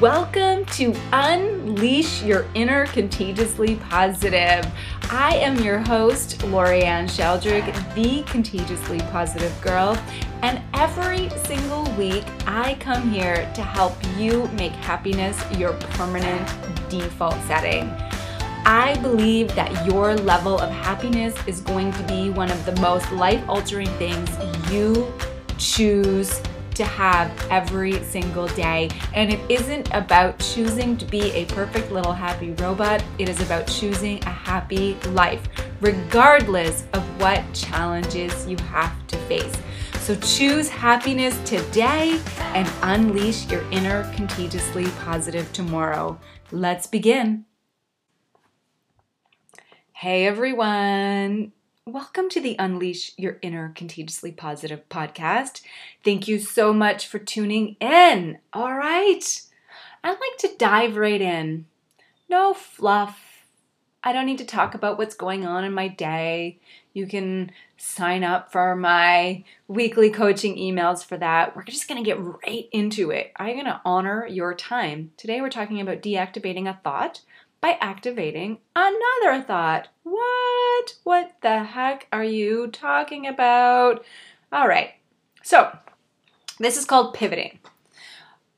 Welcome to Unleash Your Inner Contagiously Positive. I am your host, Lorianne Sheldrick, the Contagiously Positive Girl, and every single week I come here to help you make happiness your permanent default setting. I believe that your level of happiness is going to be one of the most life altering things you choose to have every single day. And it isn't about choosing to be a perfect little happy robot, it is about choosing a happy life, regardless of what challenges you have to face. So choose happiness today and unleash your inner contagiously positive tomorrow. Let's begin. Hey everyone. Welcome to the Unleash Your Inner Contagiously Positive podcast. Thank you so much for tuning in. All right. I'd like to dive right in. No fluff. I don't need to talk about what's going on in my day. You can sign up for my weekly coaching emails for that. We're just going to get right into it. I'm going to honor your time. Today, we're talking about deactivating a thought by activating another thought. What? What the heck are you talking about? All right. So, this is called pivoting.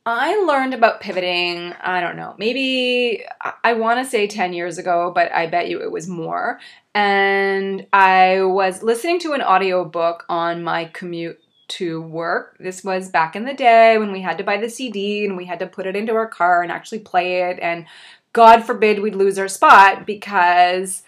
I learned about pivoting, I don't know, maybe I want to say 10 years ago, but I bet you it was more. And I was listening to an audiobook on my commute to work. This was back in the day when we had to buy the CD and we had to put it into our car and actually play it. And God forbid we'd lose our spot because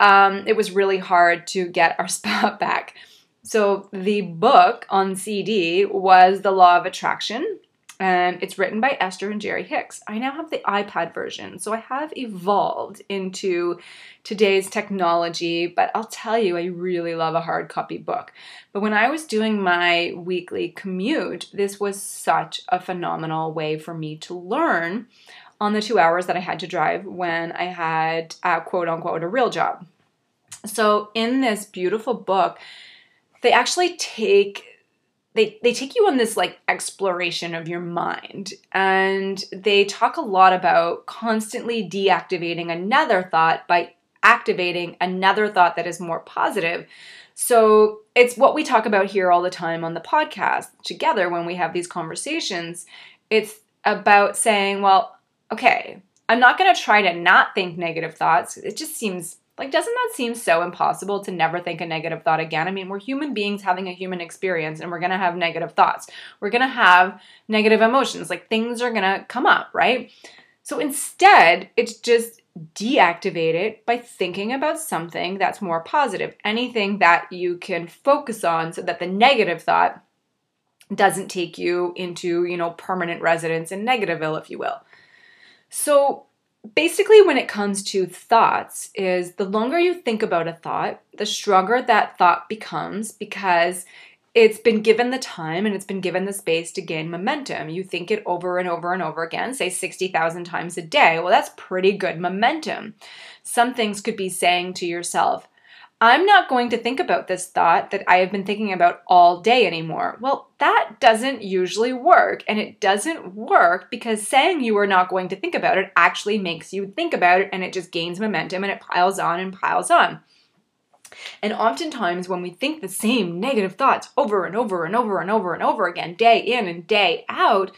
um, it was really hard to get our spot back. So the book on CD was The Law of Attraction, and it's written by Esther and Jerry Hicks. I now have the iPad version, so I have evolved into today's technology, but I'll tell you, I really love a hard copy book. But when I was doing my weekly commute, this was such a phenomenal way for me to learn on the two hours that I had to drive when I had a quote unquote a real job. So in this beautiful book, they actually take they they take you on this like exploration of your mind and they talk a lot about constantly deactivating another thought by activating another thought that is more positive. So it's what we talk about here all the time on the podcast together when we have these conversations. It's about saying, well, okay, I'm not going to try to not think negative thoughts. It just seems like, doesn't that seem so impossible to never think a negative thought again? I mean, we're human beings having a human experience and we're to have negative thoughts. We're to have negative emotions. Like, things are to come up, right? So instead, it's just deactivate it by thinking about something that's more positive. Anything that you can focus on so that the negative thought doesn't take you into, you know, permanent residence in Negativeville, if you will. So basically when it comes to thoughts is the longer you think about a thought, the stronger that thought becomes because it's been given the time and it's been given the space to gain momentum. You think it over and over and over again, say 60,000 times a day. Well, that's pretty good momentum. Some things could be saying to yourself, I'm not going to think about this thought that I have been thinking about all day anymore. Well, that doesn't usually work. And it doesn't work because saying you are not going to think about it actually makes you think about it and it just gains momentum and it piles on and piles on. And oftentimes, when we think the same negative thoughts over and over and over and over and over again, day in and day out,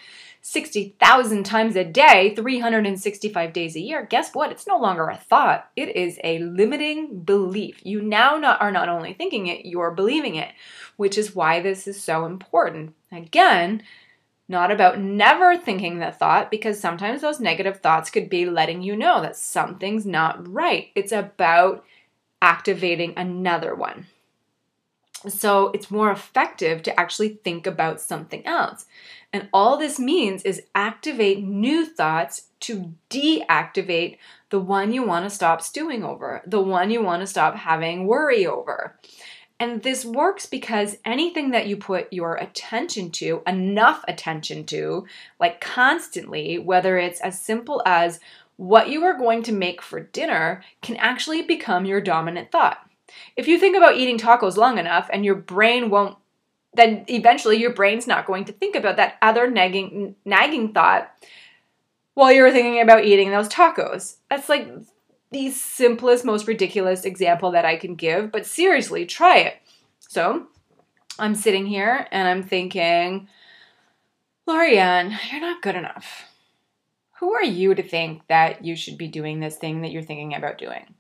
60,000 times a day, 365 days a year, guess what? It's no longer a thought. It is a limiting belief. You now not, are not only thinking it, you're believing it, which is why this is so important. Again, not about never thinking the thought, because sometimes those negative thoughts could be letting you know that something's not right. It's about activating another one. So it's more effective to actually think about something else. And all this means is activate new thoughts to deactivate the one you want to stop stewing over, the one you want to stop having worry over. And this works because anything that you put your attention to, enough attention to, like constantly, whether it's as simple as what you are going to make for dinner, can actually become your dominant thought. If you think about eating tacos long enough and your brain won't, then eventually your brain's not going to think about that other nagging, nagging thought while you're thinking about eating those tacos. That's like the simplest, most ridiculous example that I can give, but seriously, try it. So I'm sitting here and I'm thinking, Lorianne, you're not good enough. Who are you to think that you should be doing this thing that you're thinking about doing?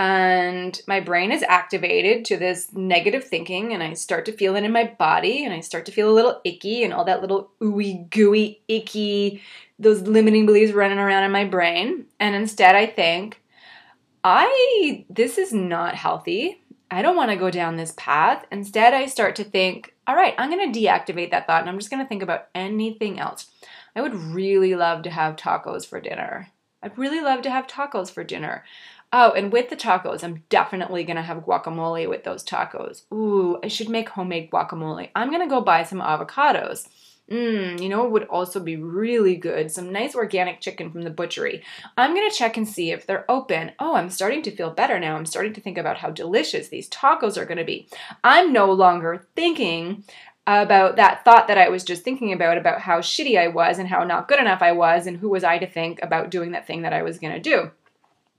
And my brain is activated to this negative thinking, and I start to feel it in my body, and I start to feel a little icky, and all that little ooey gooey, icky, those limiting beliefs running around in my brain. And instead, I think, I, this is not healthy. I don't want to go down this path. Instead, I start to think, all right, I'm going to deactivate that thought and I'm just going to think about anything else. I would really love to have tacos for dinner. I'd really love to have tacos for dinner. Oh, and with the tacos, I'm definitely gonna have guacamole with those tacos. Ooh, I should make homemade guacamole. I'm gonna go buy some avocados. Mmm, you know would also be really good? Some nice organic chicken from the butchery. I'm gonna check and see if they're open. Oh, I'm starting to feel better now. I'm starting to think about how delicious these tacos are gonna be. I'm no longer thinking about that thought that I was just thinking about, about how shitty I was and how not good enough I was, and who was I to think about doing that thing that I was gonna do.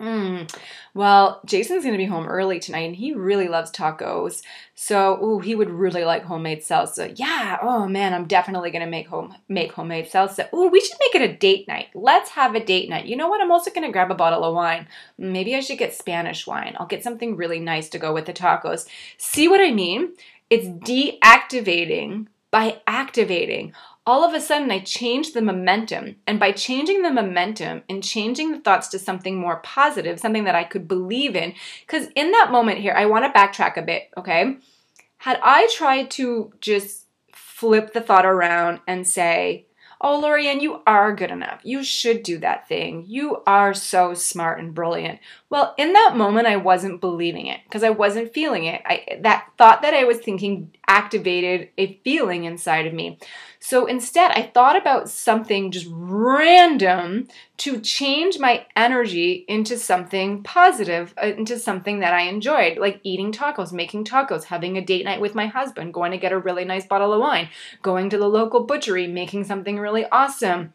Mm. Well, Jason's going to be home early tonight and he really loves tacos. So, ooh, he would really like homemade salsa. Yeah. Oh man, I'm definitely going to make home make homemade salsa. Ooh, we should make it a date night. Let's have a date night. You know what? I'm also going to grab a bottle of wine. Maybe I should get Spanish wine. I'll get something really nice to go with the tacos. See what I mean? It's deactivating by activating all of a sudden I changed the momentum. And by changing the momentum and changing the thoughts to something more positive, something that I could believe in, because in that moment here, I want to backtrack a bit, okay? Had I tried to just flip the thought around and say, Oh, Lorianne, you are good enough. You should do that thing. You are so smart and brilliant. Well, in that moment, I wasn't believing it because I wasn't feeling it. I, that thought that I was thinking activated a feeling inside of me. So instead, I thought about something just random to change my energy into something positive, uh, into something that I enjoyed, like eating tacos, making tacos, having a date night with my husband, going to get a really nice bottle of wine, going to the local butchery, making something really awesome.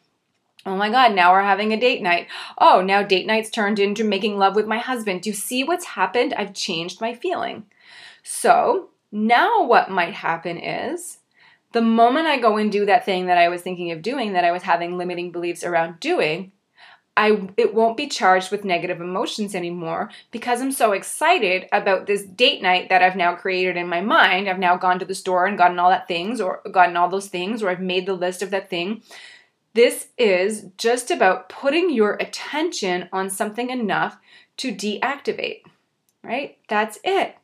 Oh my God, now we're having a date night. Oh, now date night's turned into making love with my husband. Do you see what's happened? I've changed my feeling. So now what might happen is the moment I go and do that thing that I was thinking of doing, that I was having limiting beliefs around doing, I it won't be charged with negative emotions anymore because I'm so excited about this date night that I've now created in my mind. I've now gone to the store and gotten all that things or gotten all those things or I've made the list of that thing. This is just about putting your attention on something enough to deactivate, right? That's it.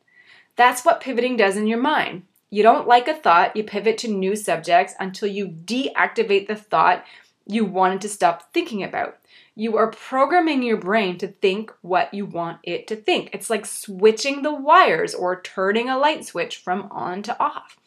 That's what pivoting does in your mind. You don't like a thought, you pivot to new subjects until you deactivate the thought you wanted to stop thinking about. You are programming your brain to think what you want it to think. It's like switching the wires or turning a light switch from on to off.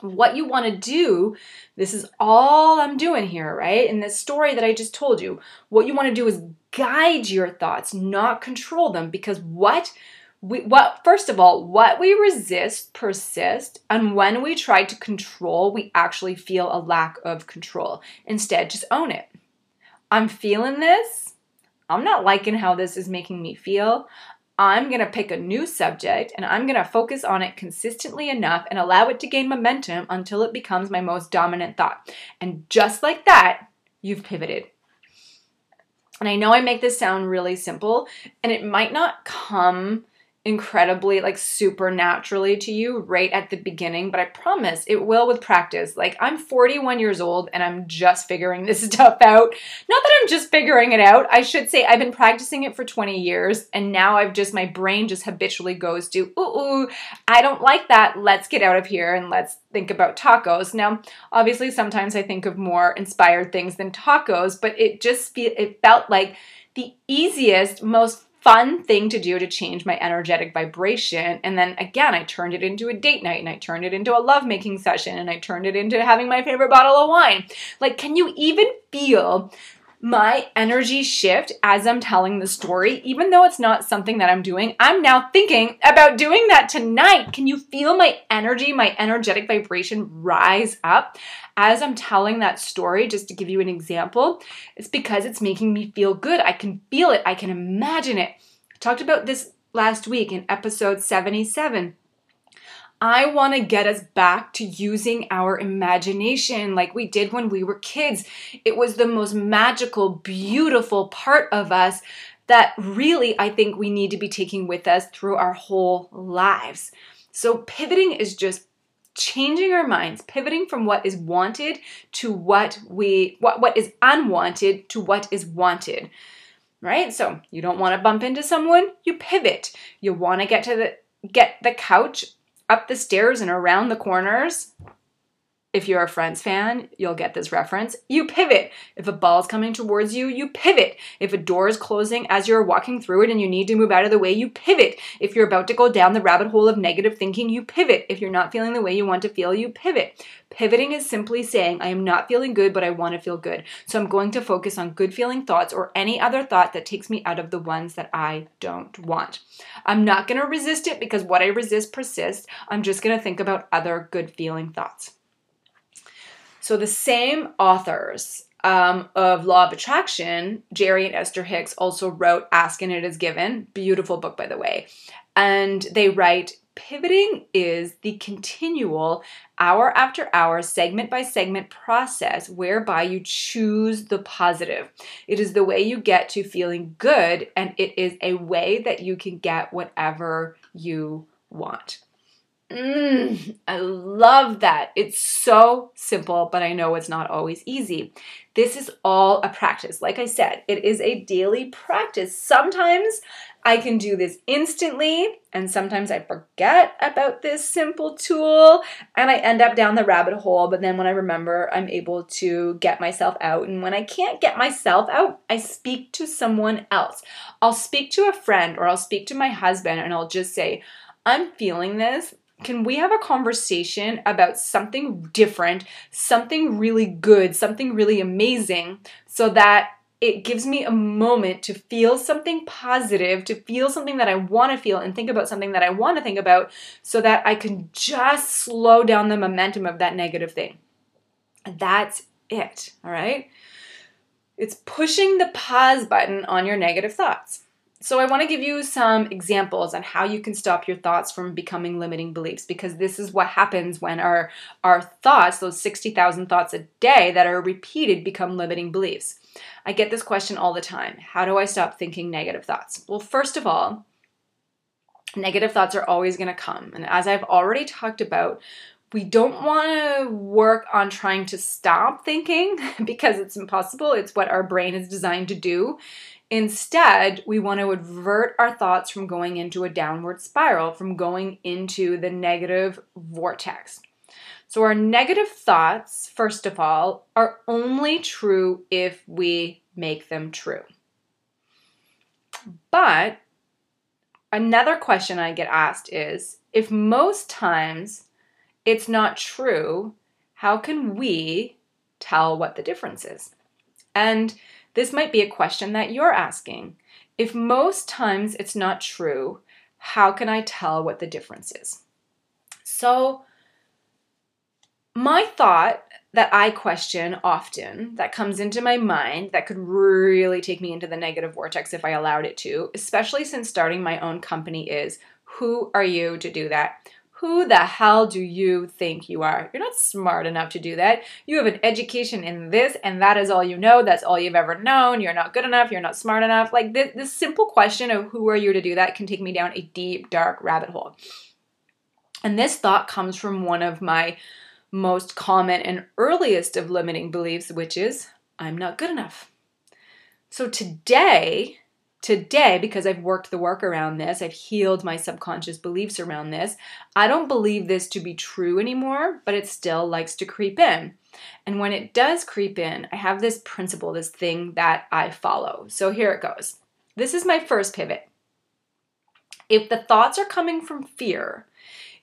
What you want to do, this is all I'm doing here, right? In this story that I just told you, what you want to do is guide your thoughts, not control them, because what we what first of all what we resist persists and when we try to control we actually feel a lack of control instead just own it i'm feeling this. I'm not liking how this is making me feel. I'm going to pick a new subject and i'm going to focus on it consistently enough and allow it to gain momentum until it becomes my most dominant thought. And just like that you've pivoted. And I know I make this sound really simple, and it might not come incredibly like supernaturally to you right at the beginning, but I promise it will with practice. Like I'm 41 years old and I'm just figuring this stuff out. Not that I'm just figuring it out. I should say I've been practicing it for 20 years and now I've just my brain just habitually goes to, "Ooh, I don't like that. Let's get out of here and let's think about tacos." Now, obviously sometimes I think of more inspired things than tacos, but it just fe- it felt like the easiest, most fun thing to do to change my energetic vibration. And then again, I turned it into a date night and I turned it into a lovemaking session and I turned it into having my favorite bottle of wine. Like, can you even feel my energy shift as I'm telling the story, even though it's not something that I'm doing, I'm now thinking about doing that tonight. Can you feel my energy, my energetic vibration rise up as I'm telling that story, just to give you an example, it's because it's making me feel good. I can feel it, I can imagine it. I talked about this last week in episode 77. I want to get us back to using our imagination like we did when we were kids. It was the most magical, beautiful part of us that really I think we need to be taking with us through our whole lives. So, pivoting is just changing our minds, pivoting from what is wanted to what we what what is unwanted to what is wanted. Right? So, you don't want to bump into someone, you pivot. You want to get to the get the couch up the stairs and around the corners if you're a Friends fan, you'll get this reference. You pivot. If a ball's coming towards you, you pivot. If a door is closing as you're walking through it and you need to move out of the way, you pivot. If you're about to go down the rabbit hole of negative thinking, you pivot. If you're not feeling the way you want to feel, you pivot. Pivoting is simply saying, I am not feeling good, but I want to feel good. So I'm going to focus on good feeling thoughts or any other thought that takes me out of the ones that I don't want. I'm not going to resist it because what I resist persists. I'm just going to think about other good feeling thoughts. So the same authors um, of Law of Attraction, Jerry and Esther Hicks, also wrote Ask and It Is Given. Beautiful book, by the way. And they write pivoting is the continual hour after hour, segment by segment process whereby you choose the positive. It is the way you get to feeling good, and it is a way that you can get whatever you want. Mm, I love that. It's so simple, but I know it's not always easy. This is all a practice. Like I said, it is a daily practice. Sometimes I can do this instantly, and sometimes I forget about this simple tool and I end up down the rabbit hole. But then when I remember, I'm able to get myself out. And when I can't get myself out, I speak to someone else. I'll speak to a friend or I'll speak to my husband and I'll just say, I'm feeling this can we have a conversation about something different, something really good, something really amazing, so that it gives me a moment to feel something positive, to feel something that I want to feel, and think about something that I want to think about, so that I can just slow down the momentum of that negative thing. That's it, all right? It's pushing the pause button on your negative thoughts. So, I want to give you some examples on how you can stop your thoughts from becoming limiting beliefs because this is what happens when our, our thoughts, those 60,000 thoughts a day that are repeated, become limiting beliefs. I get this question all the time How do I stop thinking negative thoughts? Well, first of all, negative thoughts are always going to come. And as I've already talked about, we don't want to work on trying to stop thinking because it's impossible. It's what our brain is designed to do. Instead, we want to avert our thoughts from going into a downward spiral, from going into the negative vortex. So, our negative thoughts, first of all, are only true if we make them true. But another question I get asked is if most times it's not true, how can we tell what the difference is? And this might be a question that you're asking. If most times it's not true, how can I tell what the difference is? So, my thought that I question often, that comes into my mind, that could really take me into the negative vortex if I allowed it to, especially since starting my own company, is who are you to do that? Who the hell do you think you are? You're not smart enough to do that. You have an education in this, and that is all you know. That's all you've ever known. You're not good enough. You're not smart enough. Like this, this simple question of who are you to do that can take me down a deep, dark rabbit hole. And this thought comes from one of my most common and earliest of limiting beliefs, which is I'm not good enough. So today, today, because I've worked the work around this, I've healed my subconscious beliefs around this, I don't believe this to be true anymore, but it still likes to creep in. And when it does creep in, I have this principle, this thing that I follow. So here it goes. This is my first pivot. If the thoughts are coming from fear,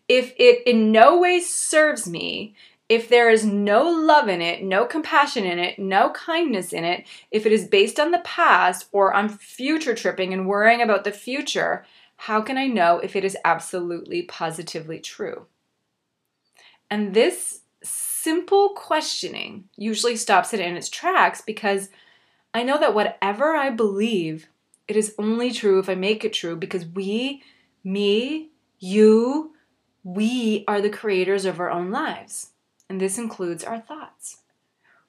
if it in no way serves me, if there is no love in it, no compassion in it, no kindness in it, if it is based on the past or I'm future tripping and worrying about the future, how can I know if it is absolutely positively true? And this simple questioning usually stops it in its tracks because I know that whatever I believe, it is only true if I make it true because we, me, you, we are the creators of our own lives. And this includes our thoughts.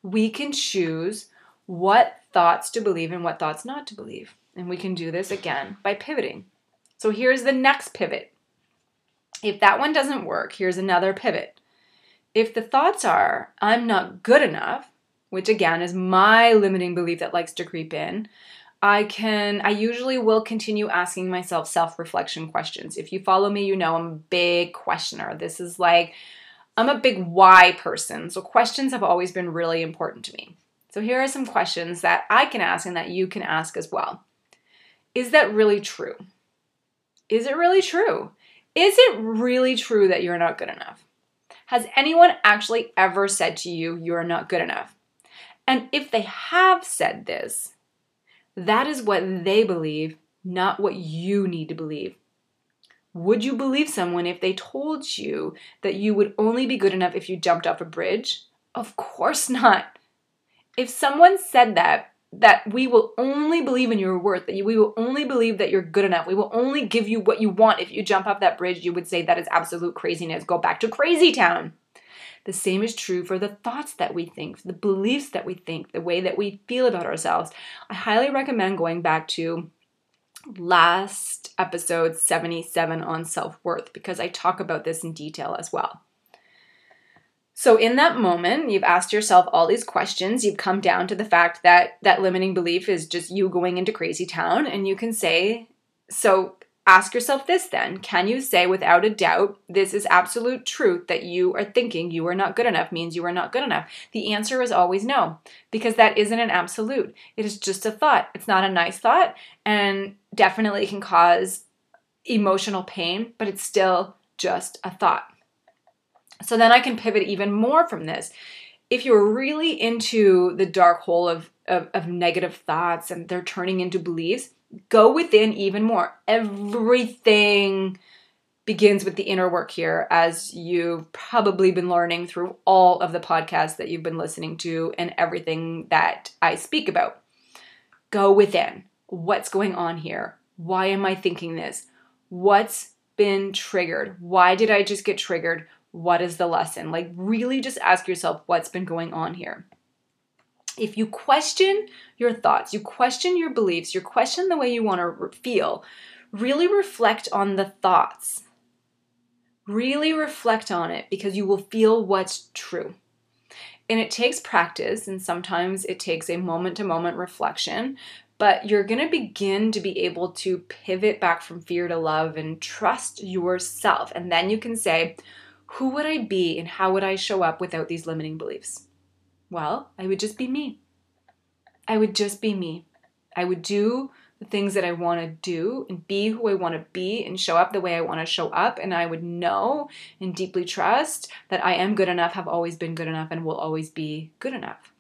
We can choose what thoughts to believe and what thoughts not to believe. And we can do this again by pivoting. So here's the next pivot. If that one doesn't work, here's another pivot. If the thoughts are, I'm not good enough, which again is my limiting belief that likes to creep in, I can, I usually will continue asking myself self reflection questions. If you follow me, you know I'm a big questioner. This is like, I'm a big why person. So questions have always been really important to me. So here are some questions that I can ask and that you can ask as well. Is that really true? Is it really true? Is it really true that you're not good enough? Has anyone actually ever said to you, you're not good enough? And if they have said this, that is what they believe, not what you need to believe. Would you believe someone if they told you that you would only be good enough if you jumped off a bridge? Of course not. If someone said that, that we will only believe in your worth, that we will only believe that you're good enough. We will only give you what you want. If you jump off that bridge, you would say that is absolute craziness. Go back to crazy town. The same is true for the thoughts that we think, the beliefs that we think, the way that we feel about ourselves. I highly recommend going back to last episode 77 on self worth because I talk about this in detail as well. So in that moment, you've asked yourself all these questions. You've come down to the fact that that limiting belief is just you going into crazy town and you can say, so ask yourself this then. Can you say without a doubt this is absolute truth that you are thinking you are not good enough means you are not good enough? The answer is always no because that isn't an absolute. It is just a thought. It's not a nice thought and definitely can cause emotional pain, but it's still just a thought. So then I can pivot even more from this. If you're really into the dark hole of, of, of negative thoughts and they're turning into beliefs, go within even more. Everything begins with the inner work here, as you've probably been learning through all of the podcasts that you've been listening to and everything that I speak about. Go within. What's going on here? Why am I thinking this? What's been triggered? Why did I just get triggered? what is the lesson? Like, really just ask yourself what's been going on here. If you question your thoughts, you question your beliefs, you question the way you want to feel, really reflect on the thoughts. Really reflect on it because you will feel what's true. And it takes practice, and sometimes it takes a moment to moment reflection, but you're going to begin to be able to pivot back from fear to love and trust yourself. And then you can say, who would I be and how would I show up without these limiting beliefs? Well, I would just be me. I would just be me. I would do the things that I want to do and be who I want to be and show up the way I want to show up. And I would know and deeply trust that I am good enough, have always been good enough, and will always be good enough.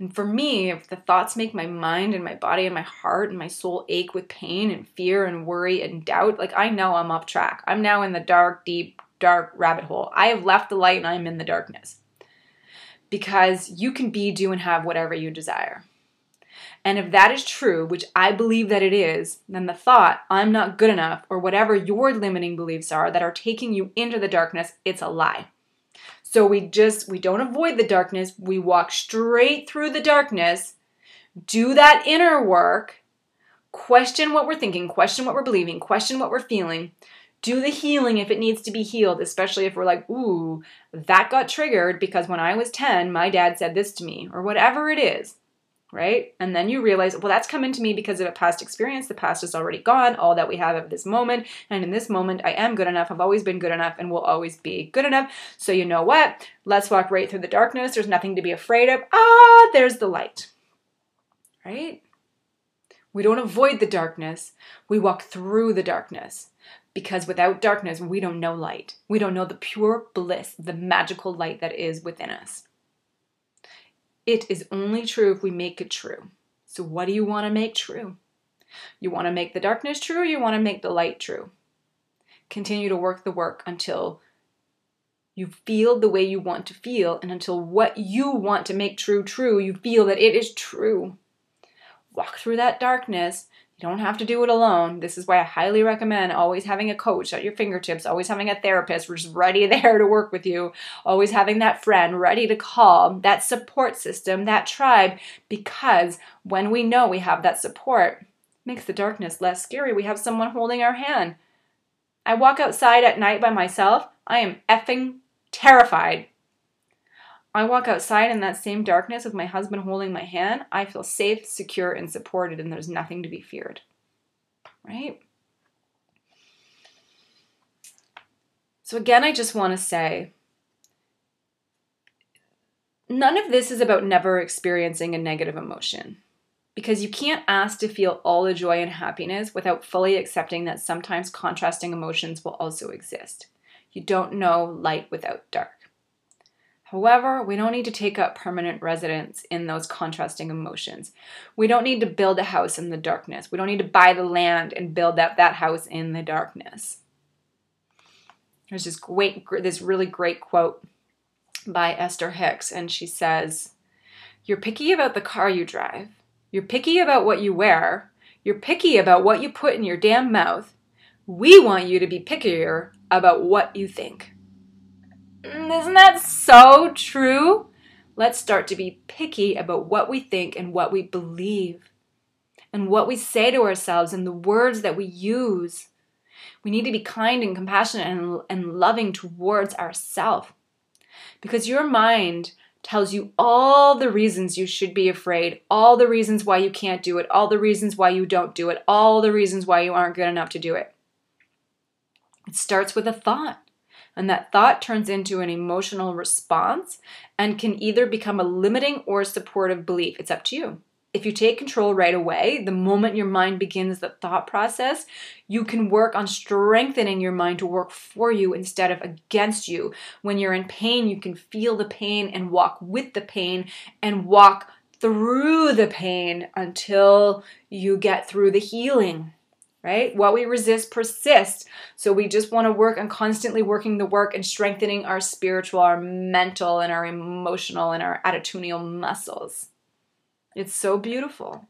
And for me, if the thoughts make my mind and my body and my heart and my soul ache with pain and fear and worry and doubt, like I know I'm off track. I'm now in the dark, deep, dark rabbit hole. I have left the light and I'm in the darkness. Because you can be, do, and have whatever you desire. And if that is true, which I believe that it is, then the thought, I'm not good enough, or whatever your limiting beliefs are that are taking you into the darkness, it's a lie. So we just, we don't avoid the darkness. We walk straight through the darkness, do that inner work, question what we're thinking, question what we're believing, question what we're feeling, do the healing if it needs to be healed, especially if we're like, ooh, that got triggered because when I was 10, my dad said this to me, or whatever it is right? And then you realize, well, that's coming to me because of a past experience. The past is already gone, all that we have of this moment. And in this moment, I am good enough. I've always been good enough and will always be good enough. So, you know what? Let's walk right through the darkness. There's nothing to be afraid of. Ah, there's the light, right? We don't avoid the darkness, we walk through the darkness. Because without darkness, we don't know light. We don't know the pure bliss, the magical light that is within us. It is only true if we make it true. So, what do you want to make true? You want to make the darkness true, or you want to make the light true. Continue to work the work until You feel the way you want to feel, and until what you want to make true true, you feel that it is true. Walk through that darkness. You don't have to do it alone. This is why I highly recommend always having a coach at your fingertips, always having a therapist is ready there to work with you, always having that friend ready to call, that support system, that tribe, because when we know we have that support, makes the darkness less scary. We have someone holding our hand. I walk outside at night by myself. I am effing terrified. I walk outside in that same darkness with my husband holding my hand. I feel safe, secure, and supported, and there's nothing to be feared. Right? So, again, I just want to say none of this is about never experiencing a negative emotion because you can't ask to feel all the joy and happiness without fully accepting that sometimes contrasting emotions will also exist. You don't know light without dark. However, we don't need to take up permanent residence in those contrasting emotions. We don't need to build a house in the darkness. We don't need to buy the land and build up that house in the darkness. There's this great, this really great quote by Esther Hicks, and she says, "You're picky about the car you drive. You're picky about what you wear. You're picky about what you put in your damn mouth. We want you to be pickier about what you think." Isn't that so true? Let's start to be picky about what we think and what we believe and what we say to ourselves and the words that we use. We need to be kind and compassionate and, and loving towards ourselves because your mind tells you all the reasons you should be afraid, all the reasons why you can't do it, all the reasons why you don't do it, all the reasons why you aren't good enough to do it. It starts with a thought. And that thought turns into an emotional response and can either become a limiting or supportive belief. It's up to you. If you take control right away, the moment your mind begins the thought process, you can work on strengthening your mind to work for you instead of against you. When you're in pain, you can feel the pain and walk with the pain and walk through the pain until you get through the healing right? What we resist persists. So we just want to work on constantly working the work and strengthening our spiritual, our mental, and our emotional and our attitudinal muscles. It's so beautiful.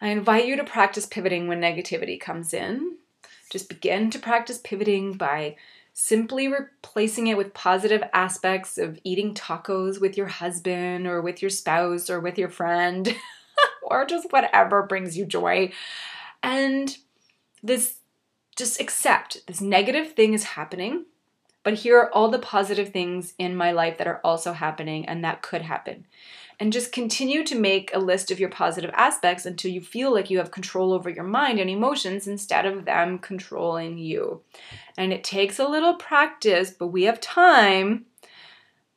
I invite you to practice pivoting when negativity comes in. Just begin to practice pivoting by simply replacing it with positive aspects of eating tacos with your husband or with your spouse or with your friend. or just whatever brings you joy. And this, just accept this negative thing is happening, but here are all the positive things in my life that are also happening and that could happen. And just continue to make a list of your positive aspects until you feel like you have control over your mind and emotions instead of them controlling you. And it takes a little practice, but we have time.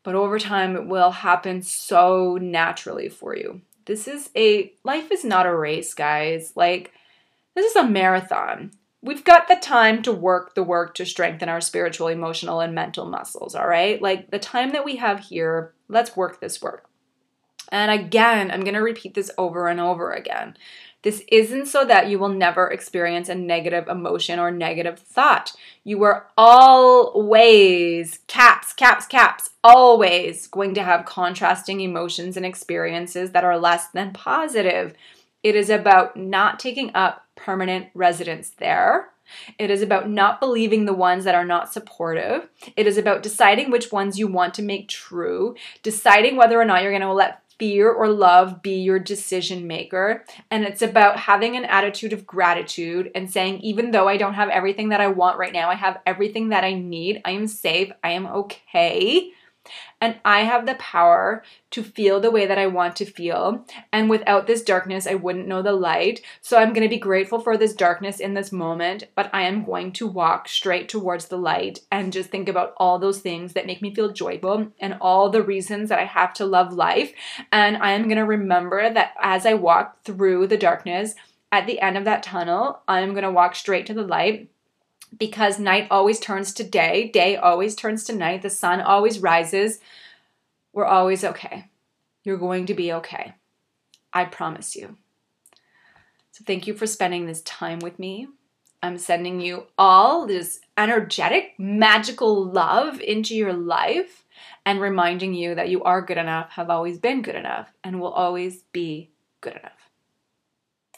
But over time, it will happen so naturally for you. This is a life is not a race, guys. Like this is a marathon. We've got the time to work the work to strengthen our spiritual, emotional, and mental muscles, all right? Like the time that we have here, let's work this work. And again, I'm going to repeat this over and over again. This isn't so that you will never experience a negative emotion or negative thought. You are always, caps, caps, caps, always going to have contrasting emotions and experiences that are less than positive. It is about not taking up permanent residence there. It is about not believing the ones that are not supportive. It is about deciding which ones you want to make true, deciding whether or not you're going to let fear or love be your decision maker. And it's about having an attitude of gratitude and saying, even though I don't have everything that I want right now, I have everything that I need. I am safe. I am okay and I have the power to feel the way that I want to feel. And without this darkness, I wouldn't know the light. So I'm going to be grateful for this darkness in this moment, but I am going to walk straight towards the light and just think about all those things that make me feel joyful and all the reasons that I have to love life. And I am going to remember that as I walk through the darkness, at the end of that tunnel, I'm going to walk straight to the light because night always turns to day, day always turns to night, the sun always rises. We're always okay. You're going to be okay. I promise you. So, thank you for spending this time with me. I'm sending you all this energetic, magical love into your life and reminding you that you are good enough, have always been good enough, and will always be good enough.